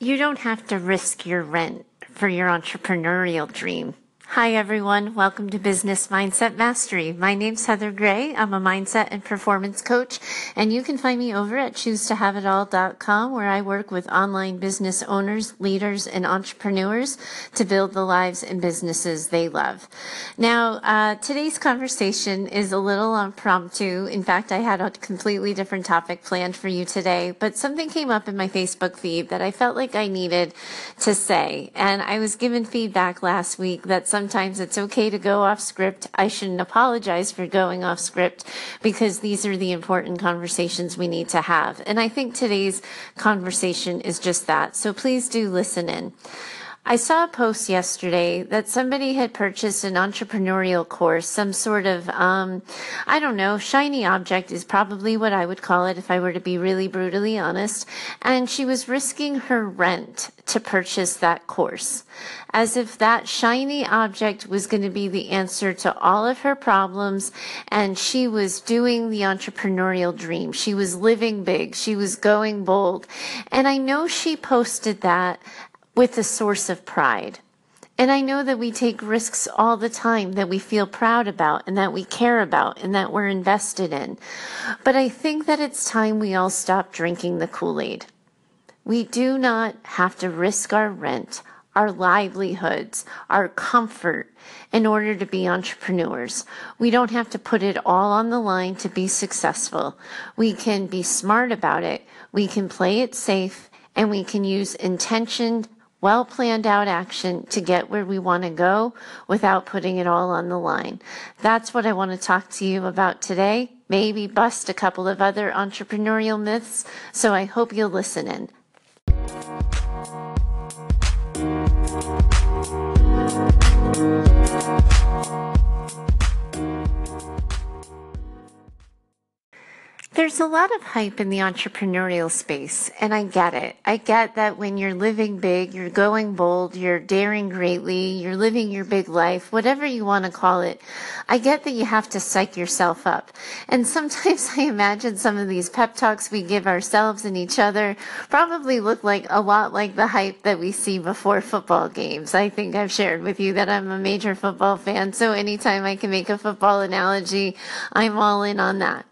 You don't have to risk your rent for your entrepreneurial dream. Hi, everyone. Welcome to Business Mindset Mastery. My name's Heather Gray. I'm a mindset and performance coach, and you can find me over at choosetohaveitall.com where I work with online business owners, leaders, and entrepreneurs to build the lives and businesses they love. Now, uh, today's conversation is a little impromptu. In fact, I had a completely different topic planned for you today, but something came up in my Facebook feed that I felt like I needed to say. And I was given feedback last week that some sometimes it's okay to go off script. I shouldn't apologize for going off script because these are the important conversations we need to have. And I think today's conversation is just that. So please do listen in. I saw a post yesterday that somebody had purchased an entrepreneurial course, some sort of, um, I don't know, shiny object is probably what I would call it if I were to be really brutally honest. And she was risking her rent to purchase that course, as if that shiny object was going to be the answer to all of her problems. And she was doing the entrepreneurial dream. She was living big. She was going bold. And I know she posted that with a source of pride. And I know that we take risks all the time that we feel proud about and that we care about and that we're invested in. But I think that it's time we all stop drinking the Kool Aid. We do not have to risk our rent, our livelihoods, our comfort in order to be entrepreneurs. We don't have to put it all on the line to be successful. We can be smart about it. We can play it safe and we can use intentioned well planned out action to get where we want to go without putting it all on the line. That's what I want to talk to you about today. Maybe bust a couple of other entrepreneurial myths. So I hope you'll listen in. There's a lot of hype in the entrepreneurial space, and I get it. I get that when you're living big, you're going bold, you're daring greatly, you're living your big life, whatever you want to call it. I get that you have to psych yourself up. And sometimes I imagine some of these pep talks we give ourselves and each other probably look like a lot like the hype that we see before football games. I think I've shared with you that I'm a major football fan, so anytime I can make a football analogy, I'm all in on that.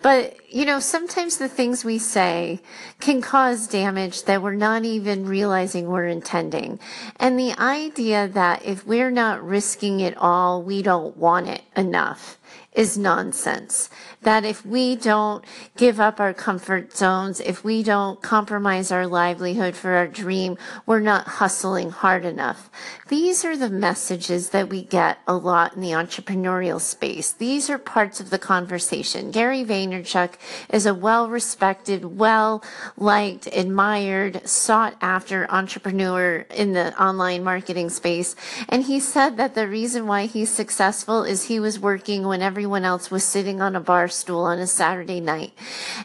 But you know, sometimes the things we say can cause damage that we're not even realizing we're intending. And the idea that if we're not risking it all, we don't want it enough is nonsense. That if we don't give up our comfort zones, if we don't compromise our livelihood for our dream, we're not hustling hard enough. These are the messages that we get a lot in the entrepreneurial space. These are parts of the conversation. Gary Vaynerchuk is a well respected, well liked, admired, sought after entrepreneur in the online marketing space. And he said that the reason why he's successful is he was working when everyone else was sitting on a bar stool on a Saturday night.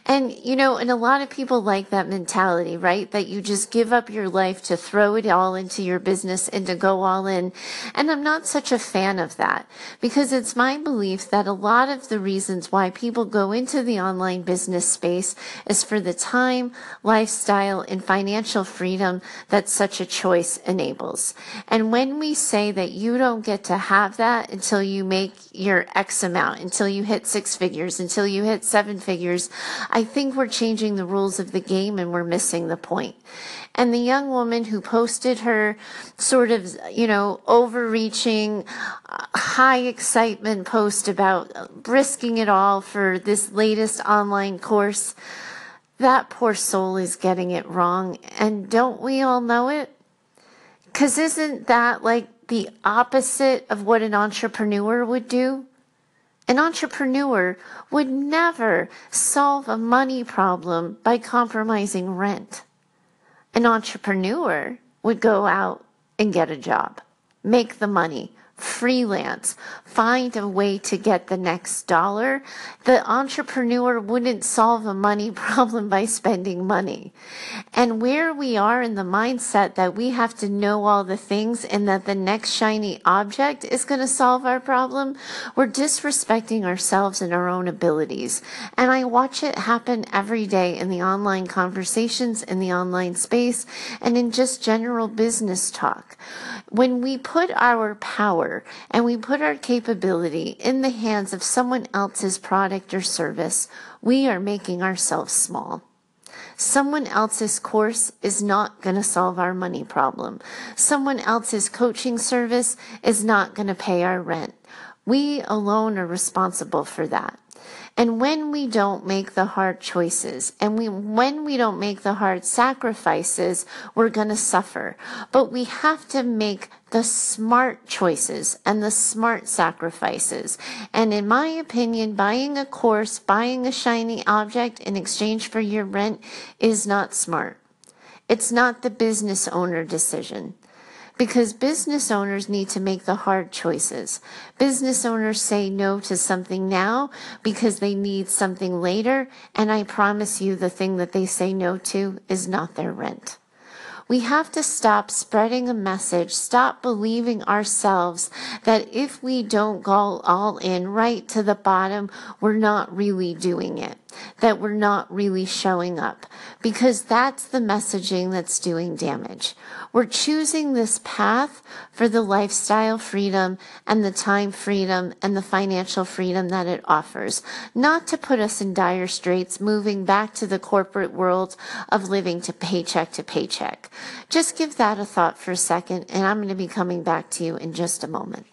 And, you know, and a lot of people like that mentality, right? That you just give up your life to throw it all into your business and to go all in. And I'm not such a fan of that because it's my belief that a lot of the reasons why people go into the online business space is for the time, lifestyle, and financial freedom that such a choice enables. And when we say that you don't get to have that until you make your X amount, until you hit six figures, until you hit seven figures, I think we're changing the rules of the game and we're missing the point. And the young woman who posted her sort of, you know, overreaching, uh, high excitement post about risking it all for this latest online course, that poor soul is getting it wrong. And don't we all know it? Because isn't that like the opposite of what an entrepreneur would do? An entrepreneur would never solve a money problem by compromising rent. An entrepreneur would go out and get a job, make the money, freelance, find a way to get the next dollar, the entrepreneur wouldn't solve a money problem by spending money. And where we are in the mindset that we have to know all the things and that the next shiny object is going to solve our problem, we're disrespecting ourselves and our own abilities. And I watch it happen every day in the online conversations, in the online space, and in just general business talk. When we put our power and we put our capability in the hands of someone else's product or service, we are making ourselves small. Someone else's course is not going to solve our money problem. Someone else's coaching service is not going to pay our rent. We alone are responsible for that. And when we don't make the hard choices and we, when we don't make the hard sacrifices, we're going to suffer. But we have to make the smart choices and the smart sacrifices. And in my opinion, buying a course, buying a shiny object in exchange for your rent is not smart. It's not the business owner decision because business owners need to make the hard choices. Business owners say no to something now because they need something later. And I promise you the thing that they say no to is not their rent. We have to stop spreading a message, stop believing ourselves that if we don't go all in right to the bottom, we're not really doing it, that we're not really showing up, because that's the messaging that's doing damage. We're choosing this path for the lifestyle freedom and the time freedom and the financial freedom that it offers, not to put us in dire straits moving back to the corporate world of living to paycheck to paycheck. Just give that a thought for a second, and I'm going to be coming back to you in just a moment.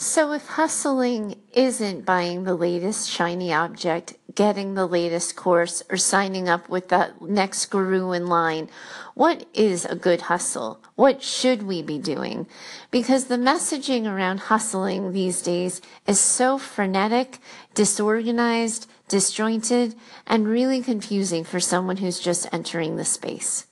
So, if hustling isn't buying the latest shiny object, getting the latest course, or signing up with the next guru in line, what is a good hustle? What should we be doing? Because the messaging around hustling these days is so frenetic, disorganized, disjointed, and really confusing for someone who's just entering the space.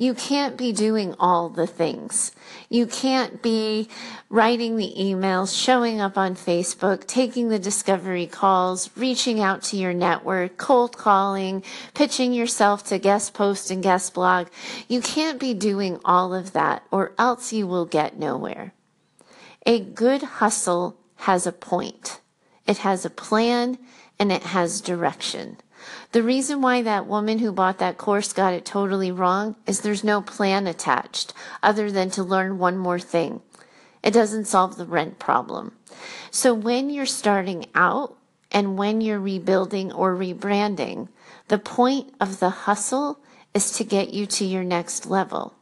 You can't be doing all the things. You can't be writing the emails, showing up on Facebook, taking the discovery calls, reaching out to your network, cold calling, pitching yourself to guest post and guest blog. You can't be doing all of that or else you will get nowhere. A good hustle has a point. It has a plan and it has direction. The reason why that woman who bought that course got it totally wrong is there's no plan attached other than to learn one more thing. It doesn't solve the rent problem. So when you're starting out and when you're rebuilding or rebranding, the point of the hustle is to get you to your next level.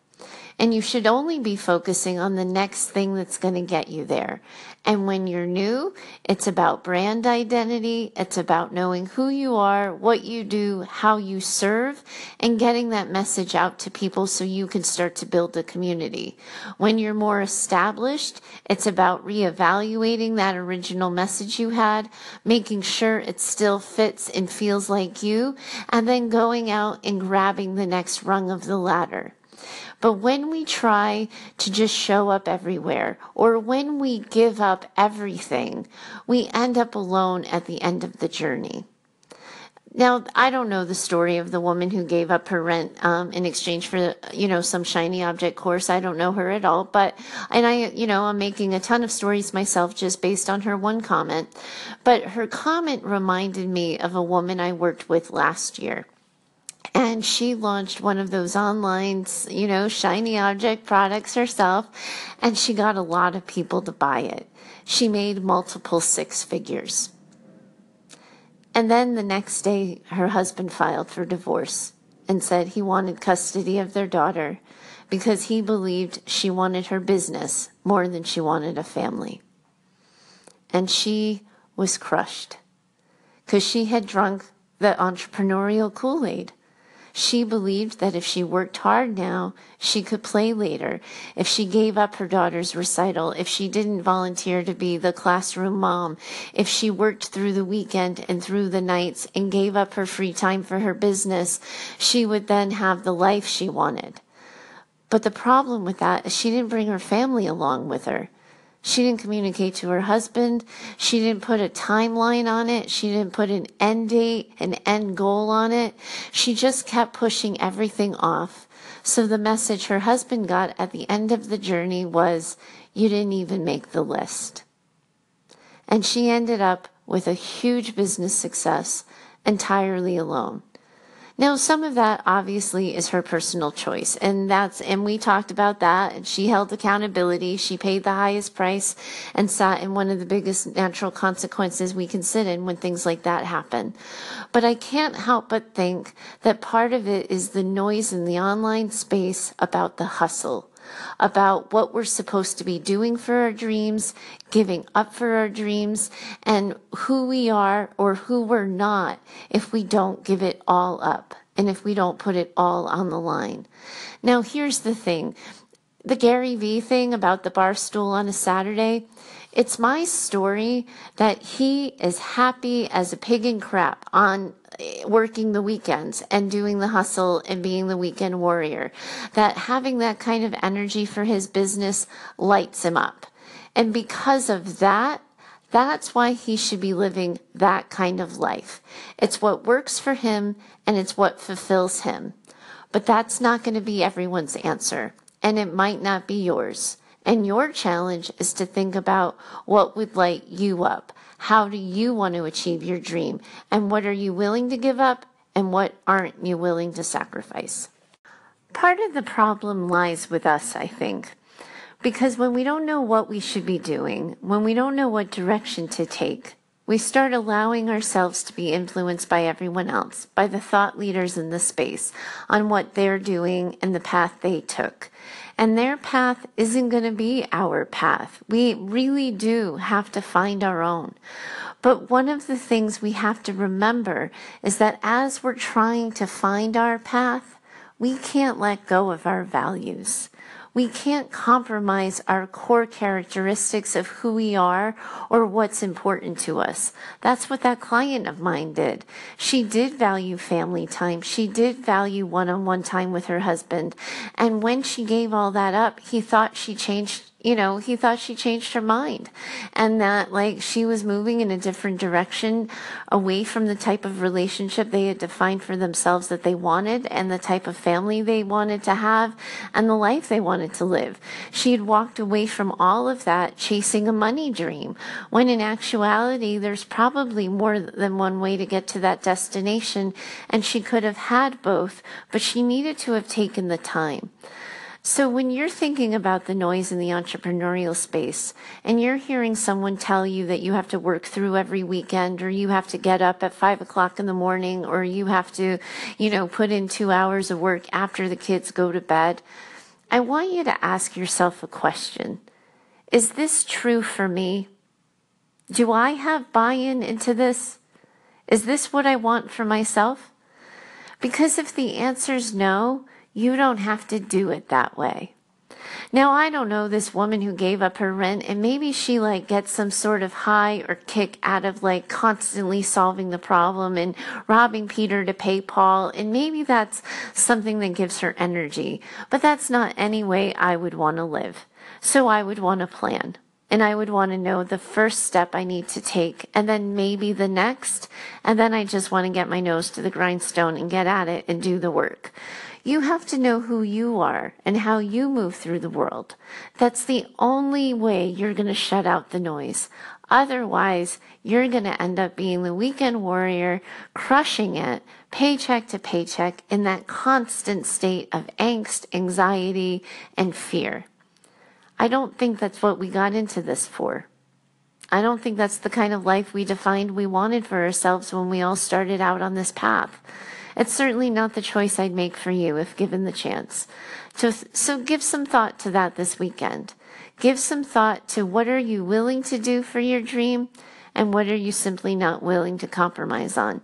And you should only be focusing on the next thing that's going to get you there. And when you're new, it's about brand identity. It's about knowing who you are, what you do, how you serve, and getting that message out to people so you can start to build a community. When you're more established, it's about reevaluating that original message you had, making sure it still fits and feels like you, and then going out and grabbing the next rung of the ladder. But when we try to just show up everywhere, or when we give up everything, we end up alone at the end of the journey. Now, I don't know the story of the woman who gave up her rent um, in exchange for, you know, some shiny object course. I don't know her at all, but, and I, you know, I'm making a ton of stories myself just based on her one comment. But her comment reminded me of a woman I worked with last year and she launched one of those online, you know, shiny object products herself, and she got a lot of people to buy it. She made multiple six figures. And then the next day, her husband filed for divorce and said he wanted custody of their daughter because he believed she wanted her business more than she wanted a family. And she was crushed because she had drunk the entrepreneurial Kool Aid. She believed that if she worked hard now, she could play later. If she gave up her daughter's recital, if she didn't volunteer to be the classroom mom, if she worked through the weekend and through the nights and gave up her free time for her business, she would then have the life she wanted. But the problem with that is she didn't bring her family along with her. She didn't communicate to her husband. She didn't put a timeline on it. She didn't put an end date, an end goal on it. She just kept pushing everything off. So the message her husband got at the end of the journey was, You didn't even make the list. And she ended up with a huge business success entirely alone. Now, some of that obviously is her personal choice, and that's, and we talked about that. And she held accountability. She paid the highest price and sat in one of the biggest natural consequences we can sit in when things like that happen. But I can't help but think that part of it is the noise in the online space about the hustle about what we're supposed to be doing for our dreams, giving up for our dreams, and who we are or who we're not if we don't give it all up and if we don't put it all on the line. Now, here's the thing the Gary Vee thing about the bar stool on a Saturday. It's my story that he is happy as a pig in crap on working the weekends and doing the hustle and being the weekend warrior. That having that kind of energy for his business lights him up. And because of that, that's why he should be living that kind of life. It's what works for him and it's what fulfills him. But that's not going to be everyone's answer, and it might not be yours. And your challenge is to think about what would light you up. How do you want to achieve your dream? And what are you willing to give up? And what aren't you willing to sacrifice? Part of the problem lies with us, I think. Because when we don't know what we should be doing, when we don't know what direction to take, we start allowing ourselves to be influenced by everyone else, by the thought leaders in the space, on what they're doing and the path they took. And their path isn't going to be our path. We really do have to find our own. But one of the things we have to remember is that as we're trying to find our path, we can't let go of our values. We can't compromise our core characteristics of who we are or what's important to us. That's what that client of mine did. She did value family time. She did value one on one time with her husband. And when she gave all that up, he thought she changed you know, he thought she changed her mind and that like she was moving in a different direction away from the type of relationship they had defined for themselves that they wanted and the type of family they wanted to have and the life they wanted to live. She had walked away from all of that chasing a money dream when in actuality there's probably more than one way to get to that destination and she could have had both, but she needed to have taken the time. So, when you're thinking about the noise in the entrepreneurial space and you're hearing someone tell you that you have to work through every weekend or you have to get up at five o'clock in the morning or you have to, you know, put in two hours of work after the kids go to bed, I want you to ask yourself a question Is this true for me? Do I have buy in into this? Is this what I want for myself? Because if the answer is no, you don't have to do it that way. Now, I don't know this woman who gave up her rent and maybe she like gets some sort of high or kick out of like constantly solving the problem and robbing Peter to pay Paul. And maybe that's something that gives her energy, but that's not any way I would want to live. So I would want a plan and I would want to know the first step I need to take and then maybe the next. And then I just want to get my nose to the grindstone and get at it and do the work. You have to know who you are and how you move through the world. That's the only way you're going to shut out the noise. Otherwise, you're going to end up being the weekend warrior, crushing it, paycheck to paycheck, in that constant state of angst, anxiety, and fear. I don't think that's what we got into this for. I don't think that's the kind of life we defined we wanted for ourselves when we all started out on this path. It's certainly not the choice I'd make for you if given the chance. So, so give some thought to that this weekend. Give some thought to what are you willing to do for your dream and what are you simply not willing to compromise on.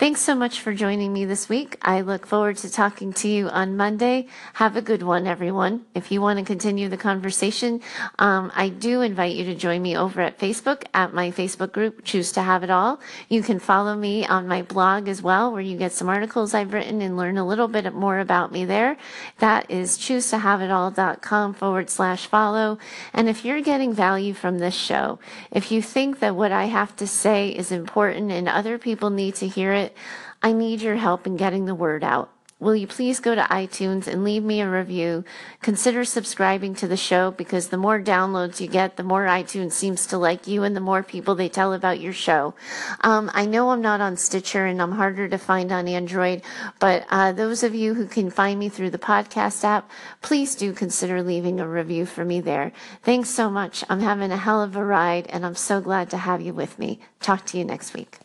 Thanks so much for joining me this week. I look forward to talking to you on Monday. Have a good one, everyone. If you want to continue the conversation, um, I do invite you to join me over at Facebook at my Facebook group, Choose to Have It All. You can follow me on my blog as well, where you get some articles I've written and learn a little bit more about me there. That is choosetohaveitall.com forward slash follow. And if you're getting value from this show, if you think that what I have to say is important and other people need to hear I need your help in getting the word out. Will you please go to iTunes and leave me a review? Consider subscribing to the show because the more downloads you get, the more iTunes seems to like you and the more people they tell about your show. Um, I know I'm not on Stitcher and I'm harder to find on Android, but uh, those of you who can find me through the podcast app, please do consider leaving a review for me there. Thanks so much. I'm having a hell of a ride and I'm so glad to have you with me. Talk to you next week.